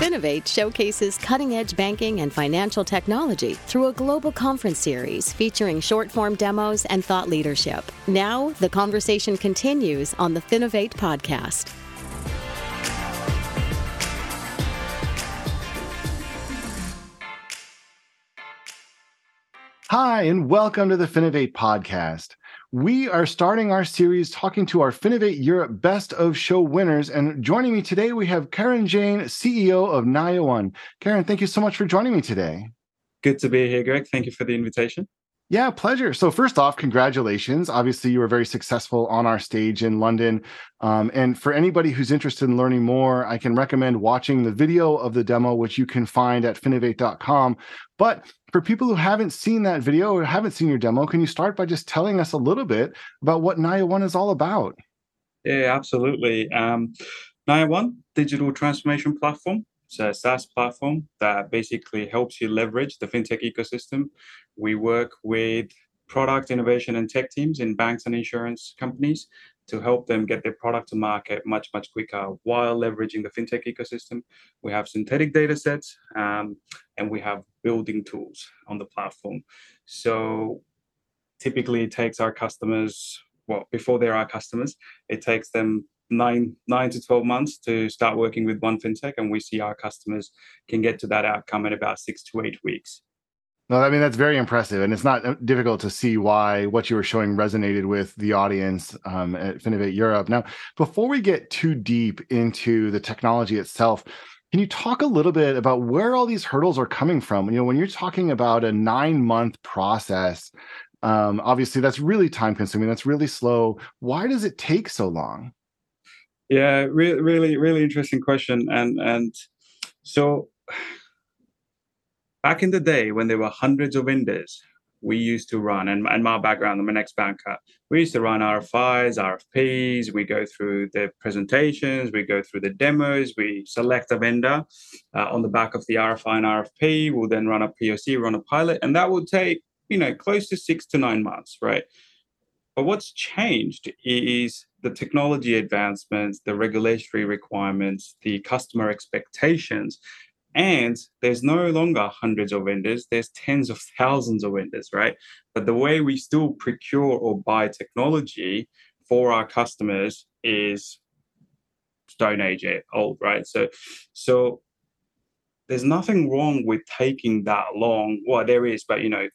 Finovate showcases cutting edge banking and financial technology through a global conference series featuring short form demos and thought leadership. Now, the conversation continues on the Finovate podcast. Hi, and welcome to the Finovate podcast. We are starting our series talking to our Finovate Europe Best of Show winners. And joining me today, we have Karan Jain, CEO of Naya One. Karen, thank you so much for joining me today. Good to be here, Greg. Thank you for the invitation. Yeah, pleasure. So, first off, congratulations. Obviously, you were very successful on our stage in London. Um, and for anybody who's interested in learning more, I can recommend watching the video of the demo, which you can find at finovate.com. But for people who haven't seen that video or haven't seen your demo, can you start by just telling us a little bit about what Naya One is all about? Yeah, absolutely. Um, Naya One, digital transformation platform. It's a SaaS platform that basically helps you leverage the fintech ecosystem. We work with product innovation and tech teams in banks and insurance companies to help them get their product to market much, much quicker while leveraging the fintech ecosystem. We have synthetic data sets um, and we have building tools on the platform. So typically it takes our customers, well, before they're our customers, it takes them nine nine to 12 months to start working with one fintech and we see our customers can get to that outcome in about six to eight weeks. No i mean that's very impressive and it's not uh, difficult to see why what you were showing resonated with the audience um, at finovate europe. Now before we get too deep into the technology itself can you talk a little bit about where all these hurdles are coming from? You know when you're talking about a nine month process um, obviously that's really time consuming that's really slow. Why does it take so long yeah, really, really, really interesting question. And and so back in the day when there were hundreds of vendors, we used to run, and, and my background, I'm an ex-banker, we used to run RFIs, RFPs, we go through the presentations, we go through the demos, we select a vendor uh, on the back of the RFI and RFP, we'll then run a POC, run a pilot, and that will take, you know, close to six to nine months, right? But what's changed is the technology advancements, the regulatory requirements, the customer expectations. And there's no longer hundreds of vendors, there's tens of thousands of vendors, right? But the way we still procure or buy technology for our customers is stone age old, right? So so there's nothing wrong with taking that long. Well, there is, but you know,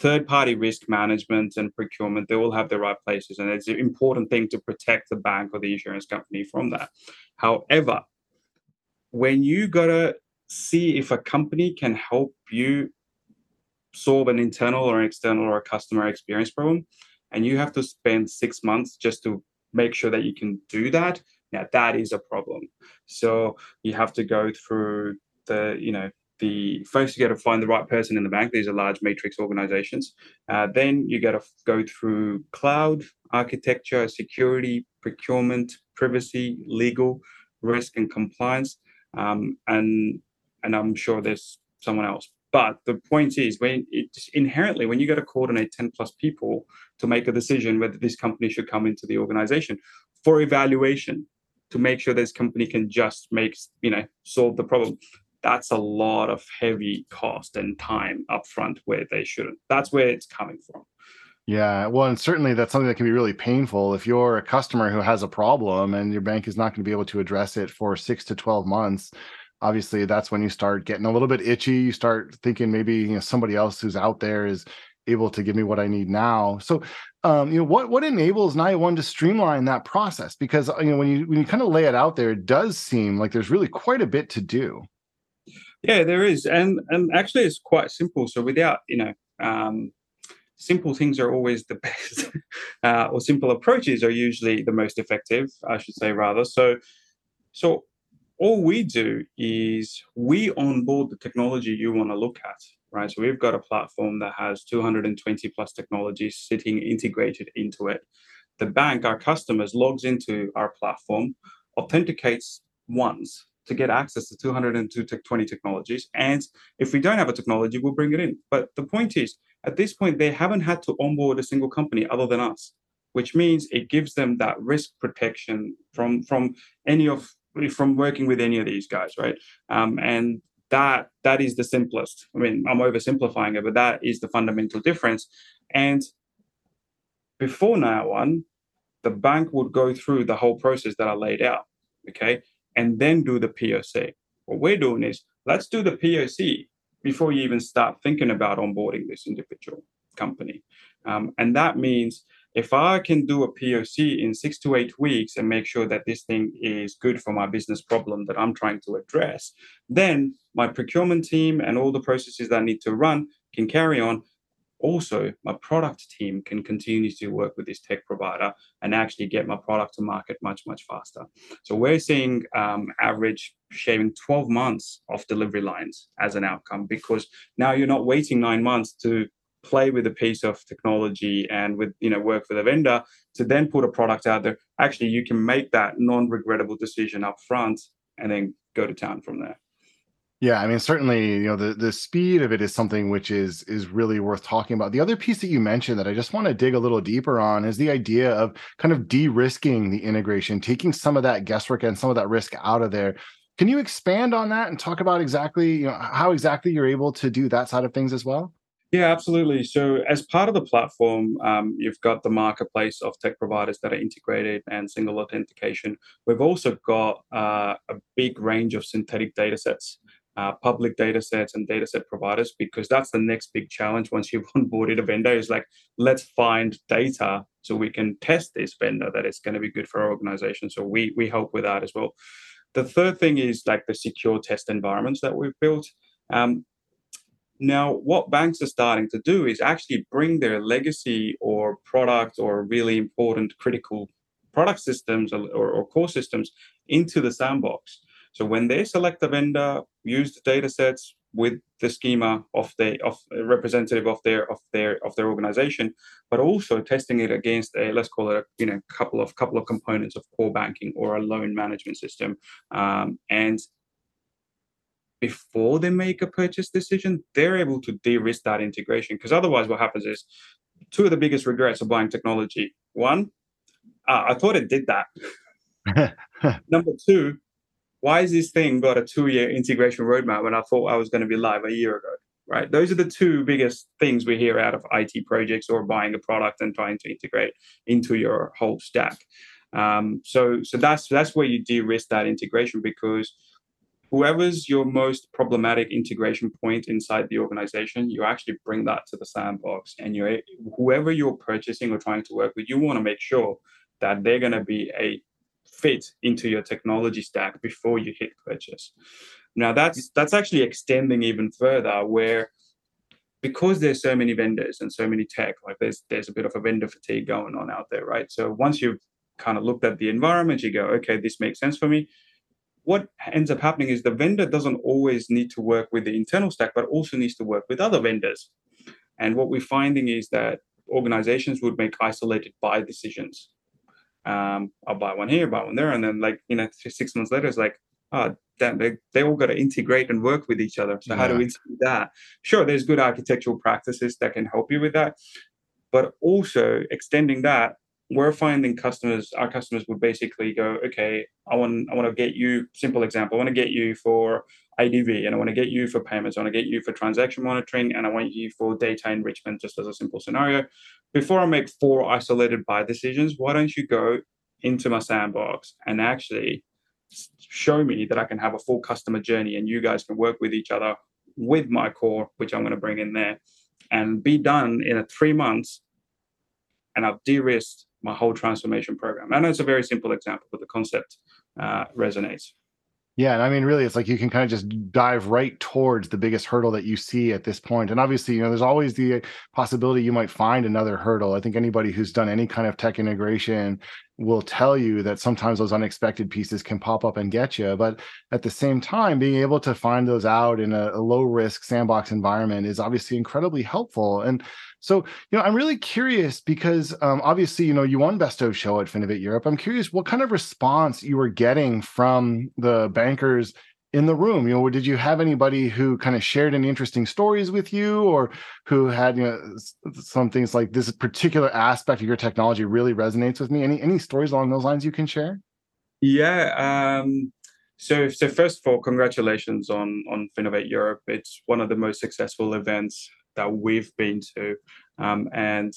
third party risk management and procurement, they all have the right places. And it's an important thing to protect the bank or the insurance company from that. However, when you got to see if a company can help you solve an internal or an external or a customer experience problem, and you have to spend six months just to make sure that you can do that, now that is a problem. So you have to go through the, you know, the first you got to find the right person in the bank. These are large matrix organizations. Uh, then you got to go through cloud architecture, security, procurement, privacy, legal, risk, and compliance. Um, and and I'm sure there's someone else. But the point is, when it's inherently when you got to coordinate 10 plus people to make a decision whether this company should come into the organization for evaluation to make sure this company can just make you know solve the problem that's a lot of heavy cost and time upfront where they shouldn't. That's where it's coming from. Yeah, well, and certainly that's something that can be really painful if you're a customer who has a problem and your bank is not going to be able to address it for six to 12 months. Obviously, that's when you start getting a little bit itchy. You start thinking maybe you know somebody else who's out there is able to give me what I need now. So, um, you know, what what enables Naya One to streamline that process? Because you know, when you when you kind of lay it out there, it does seem like there's really quite a bit to do. Yeah, there is, and and actually, it's quite simple. So without you know, um, simple things are always the best, uh, or simple approaches are usually the most effective. I should say rather. So, so all we do is we onboard the technology you want to look at, right? So we've got a platform that has 220 plus technologies sitting integrated into it. The bank, our customers, logs into our platform, authenticates once to get access to 220 technologies. And if we don't have a technology, we'll bring it in. But the point is, at this point, they haven't had to onboard a single company other than us, which means it gives them that risk protection from, from any of from working with any of these guys, right? Um, and that that is the simplest. I mean, I'm oversimplifying it, but that is the fundamental difference. And before NayaOne, the bank would go through the whole process that I laid out, okay, and then do the POC. What we're doing is let's do the POC before you even start thinking about onboarding this individual company. Um, and that means if I can do a POC in six to eight weeks and make sure that this thing is good for my business problem that I'm trying to address, then my procurement team and all the processes that I need to run can carry on. Also, my product team can continue to work with this tech provider and actually get my product to market much, much faster. So we're seeing um, average shaving 12 months of delivery lines as an outcome because now you're not waiting nine months to play with a piece of technology and with you know work with a vendor to then put a product out there actually you can make that non-regrettable decision up front and then go to town from there yeah, I mean, certainly, you know, the the speed of it is something which is is really worth talking about. The other piece that you mentioned that I just want to dig a little deeper on is the idea of kind of de-risking the integration, taking some of that guesswork and some of that risk out of there. Can you expand on that and talk about exactly, you know, how exactly you're able to do that side of things as well? Yeah, absolutely. So, as part of the platform, um, you've got the marketplace of tech providers that are integrated and single authentication. We've also got uh, a big range of synthetic data sets, uh, public data sets, and data set providers, because that's the next big challenge once you've onboarded a vendor is like, let's find data so we can test this vendor that it's going to be good for our organization. So, we, we help with that as well. The third thing is like the secure test environments that we've built. Um, now, what banks are starting to do is actually bring their legacy or product or really important critical product systems or, or, core systems into the sandbox. So when they select a vendor, use the data sets with the schema of the of representative of their of their of their organization, but also testing it against a let's call it a you know couple of couple of components of core banking or a loan management system, um, and before they make a purchase decision, they're able to de-risk that integration. Because otherwise, what happens is two of the biggest regrets of buying technology. One, uh, I thought it did that. Number two, why is this thing got a two-year integration roadmap when I thought I was going to be live a year ago? Right. Those are the two biggest things we hear out of IT projects or buying a product and trying to integrate into your whole stack. Um, so, so that's that's where you de-risk that integration because whoever's your most problematic integration point inside the organization, you actually bring that to the sandbox. And you whoever you're purchasing or trying to work with, you want to make sure that they're going to be a fit into your technology stack before you hit purchase. Now that's that's actually extending even further where because there's so many vendors and so many tech, like there's there's a bit of a vendor fatigue going on out there, right? So once you've kind of looked at the environment, you go, okay, this makes sense for me what ends up happening is the vendor doesn't always need to work with the internal stack, but also needs to work with other vendors. And what we're finding is that organizations would make isolated buy decisions. Um, I'll buy one here, buy one there, and then like you know, six months later, it's like, oh, damn, they they all got to integrate and work with each other. So yeah. how do we do that? Sure, there's good architectural practices that can help you with that, but also extending that we're finding customers our customers would basically go okay i want i want to get you simple example i want to get you for idv and i want to get you for payments i want to get you for transaction monitoring and i want you for data enrichment just as a simple scenario before i make four isolated buy decisions why don't you go into my sandbox and actually show me that i can have a full customer journey and you guys can work with each other with my core which i'm going to bring in there and be done in three months and I've de-risked my whole transformation program. I know it's a very simple example, but the concept uh, resonates. Yeah, and I mean, really, it's like you can kind of just dive right towards the biggest hurdle that you see at this point. And obviously, you know, there's always the uh, possibility you might find another hurdle. I think anybody who's done any kind of tech integration will tell you that sometimes those unexpected pieces can pop up and get you. But at the same time, being able to find those out in a, a low risk sandbox environment is obviously incredibly helpful. And so, you know, I'm really curious because um, obviously, you know, you won Best of Show at Finovate Europe. I'm curious what kind of response you were getting from the bankers in the room. You know, did you have anybody who kind of shared any interesting stories with you, or who had you know some things like this particular aspect of your technology really resonates with me? Any any stories along those lines you can share? Yeah. Um so, so first of all, congratulations on on Finovate Europe. It's one of the most successful events that we've been to, um, and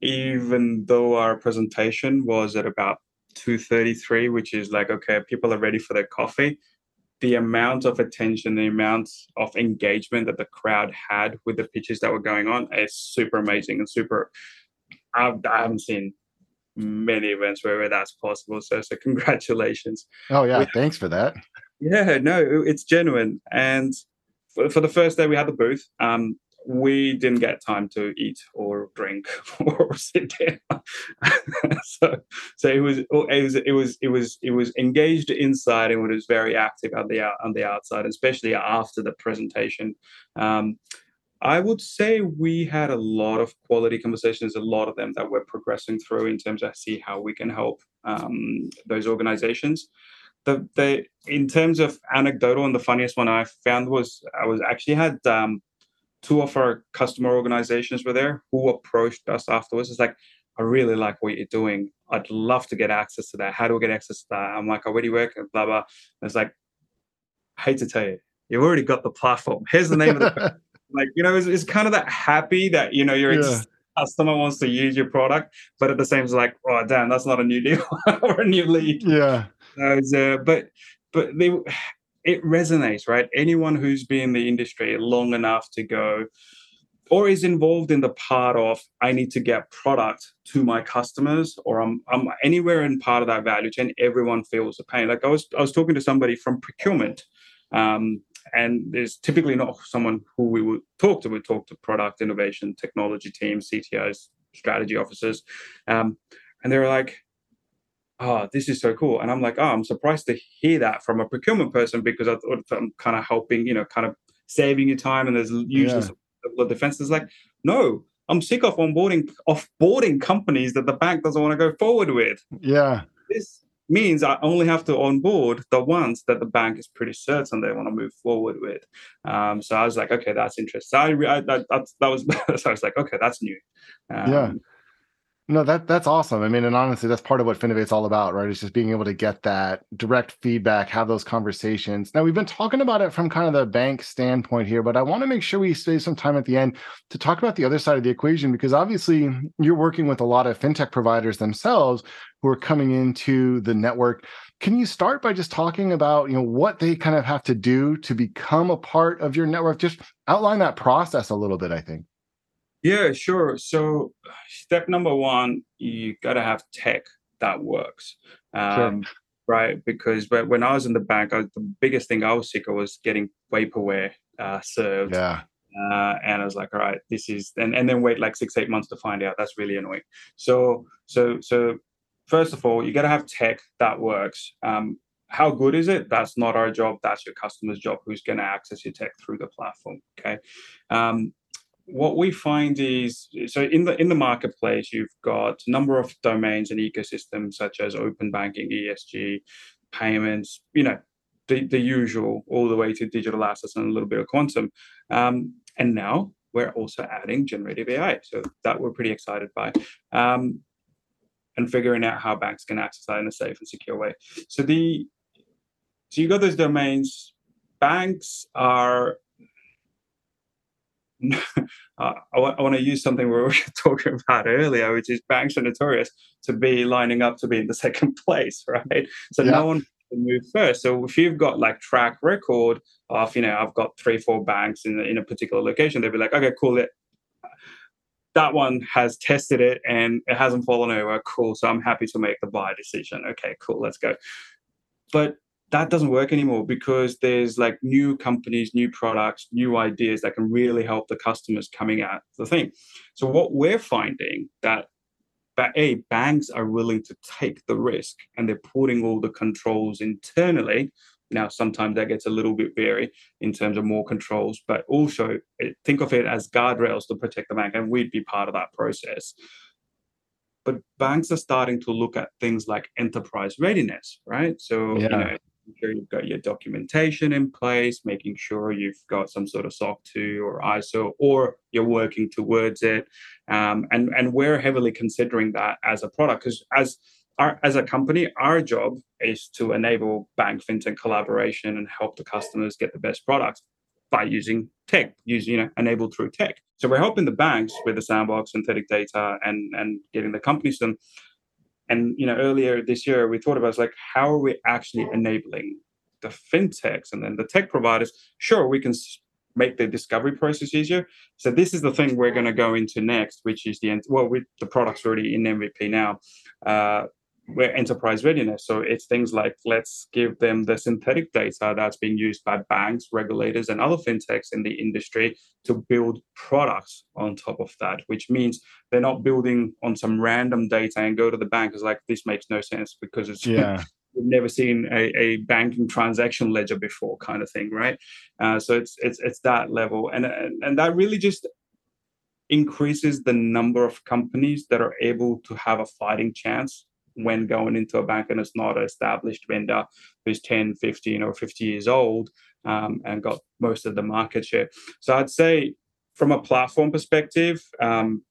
even though our presentation was at about 233 which is like okay people are ready for their coffee the amount of attention the amount of engagement that the crowd had with the pitches that were going on is super amazing and super I've, i haven't seen many events where that's possible. So so congratulations. Oh yeah we, thanks for that. Yeah no it's genuine. And for, for the first day we had the booth. Um we didn't get time to eat or drink or sit down. so, so it was, it was, it was, it was, it was engaged inside and it was very active on the on the outside, especially after the presentation. Um, I would say we had a lot of quality conversations, a lot of them that we're progressing through in terms of see how we can help um, those organizations. The, the in terms of anecdotal and the funniest one I found was I was actually had um, two of our customer organizations were there who approached us afterwards. It's like, I really like what you're doing. I'd love to get access to that. How do I get access to that? I'm like, I already work and blah blah. And it's like, I hate to tell you, you've already got the platform. Here's the name of the like, you know, it's, it's, kind of that happy that you know your yeah. customer wants to use your product, but at the same time, like, oh damn, that's not a new deal or a new lead. Yeah. Uh, but but they it resonates, right? Anyone who's been in the industry long enough to go or is involved in the part of I need to get product to my customers or I'm, I'm anywhere in part of that value chain, everyone feels the pain. Like I was I was talking to somebody from procurement. Um, and there's typically not someone who we would talk to. We talk to product innovation, technology teams, CTOs, strategy officers, um, and they're like, oh, this is so cool. And I'm like, oh, I'm surprised to hear that from a procurement person because I thought I'm kind of helping, you know, kind of saving you time. And there's usually yeah. the defense is like, no, I'm sick of onboarding offboarding companies that the bank doesn't want to go forward with. Yeah. This means I only have to onboard the ones that the bank is pretty certain they want to move forward with. Um, so I was like, okay, that's interesting. I, I that, that, that was so I was like, okay, that's new. Um, yeah. No, that that's awesome. I mean, and honestly, that's part of what Finovate's all about, right? It's just being able to get that direct feedback, have those conversations. Now, we've been talking about it from kind of the bank standpoint here, but I want to make sure we save some time at the end to talk about the other side of the equation because obviously you're working with a lot of fintech providers themselves who are coming into the network. Can you start by just talking about, you know, what they kind of have to do to become a part of your network? Just outline that process a little bit, I think. Yeah, sure. So, step number one, you got to have tech that works. Um, sure. Right, because when I was in the bank, I, the biggest thing I was sick of was getting vaporware uh, served. Yeah. Uh, and I was like, all right, this is, and, and then wait like six, eight months to find out. That's really annoying. So, so, so first of all, you got to have tech that works. Um, how good is it? That's not our job. That's your customer's job who's going to access your tech through the platform. Okay. Um, what we find is so in the in the marketplace you've got a number of domains and ecosystems such as open banking esg payments you know the, the usual all the way to digital assets and a little bit of quantum. Um, and now we're also adding generative ai so that we're pretty excited by um, and figuring out how banks can access that in a safe and secure way. So the so you got those domains. Banks are Uh, I, want, want to use something we were talking about earlier, which is banks are notorious to be lining up to be in the second place, right? So yeah. no one can move first. So if you've got like track record of, you know, I've got three, four banks in, in a particular location, they'd be like, okay, cool. It, that one has tested it and it hasn't fallen over. Cool. So I'm happy to make the buy decision. Okay, cool. Let's go. But that doesn't work anymore because there's like new companies, new products, new ideas that can really help the customers coming at the thing. So what we're finding that that a banks are willing to take the risk and they're putting all the controls internally. Now sometimes that gets a little bit varied in terms of more controls, but also eh, think of it as guardrails to protect the bank, and we'd be part of that process but banks are starting to look at things like enterprise readiness, right? So, yeah. you know, sure you've got your documentation in place, making sure you've got some sort of SOC 2 or ISO, or you're working towards it. Um, and, and we're heavily considering that as a product because as our, as a company, our job is to enable bank fintech collaboration and help the customers get the best products by using tech, using you know, enabled through tech. So we're helping the banks with the sandbox, synthetic data, and and getting the companies done. And you know, earlier this year, we thought about like how are we actually enabling the fintechs and then the tech providers? Sure, we can make the discovery process easier. So this is the thing we're going to go into next, which is the end, well, with the product's already in MVP now. Uh, we're enterprise readiness. So it's things like let's give them the synthetic data that's being used by banks, regulators, and other fintechs in the industry to build products on top of that, which means they're not building on some random data and go to the bank. It's like this makes no sense because it's yeah. we've never seen a, a, banking transaction ledger before, kind of thing, right? Uh, so it's it's it's that level, and, and and that really just increases the number of companies that are able to have a fighting chance when going into a bank and it's not an established vendor who's 10, 15, or 50 years old um, and got most of the market share. So I'd say from a platform perspective, um,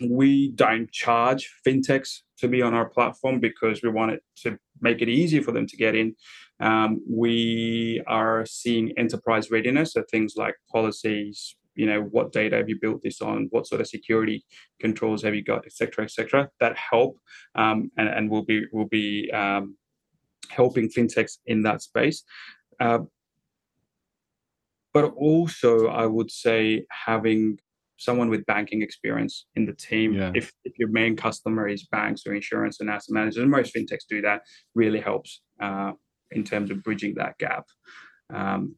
we don't charge fintechs to be on our platform because we want it to make it easier for them to get in. Um, we are seeing enterprise readiness, so things like policies, you know what data have you built this on? What sort of security controls have you got etc etc that help um, and, and will be will be um, helping fintechs in that space. Uh, but also i would say having someone with banking experience in the team yeah. if, if your main customer is banks or insurance and asset managers and most fintechs do that really helps uh, in terms of bridging that gap. Um,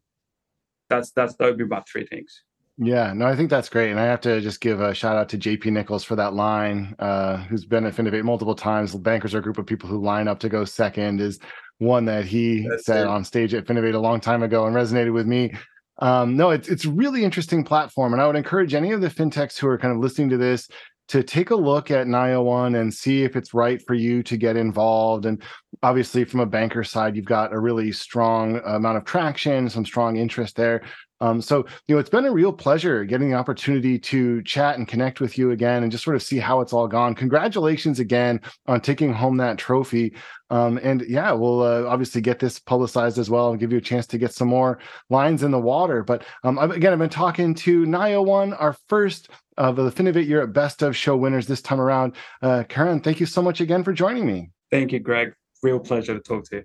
that's that's that would be about three things yeah, no, I think that's great. And I have to just give a shout out to JP Nicols for that line, uh, who's been at Finovate multiple times. Bankers are a group of people who line up to go second, is one that he that's said it. on stage at Finovate a long time ago and resonated with me. Um, no, it's it's really interesting platform. And I would encourage any of the fintechs who are kind of listening to this to take a look at NayaOne and see if it's right for you to get involved. And obviously, from a banker side, you've got a really strong amount of traction, some strong interest there. Um, so, you know, it's been a real pleasure getting the opportunity to chat and connect with you again and just sort of see how it's all gone. Congratulations again on taking home that trophy. Um, and yeah, we'll uh, obviously get this publicized as well and give you a chance to get some more lines in the water. But um, again, I've been talking to NayaOne, our first of the Finovate Europe Best of Show winners this time around. Uh, Karan, thank you so much again for joining me. Thank you, Greg. Real pleasure to talk to you.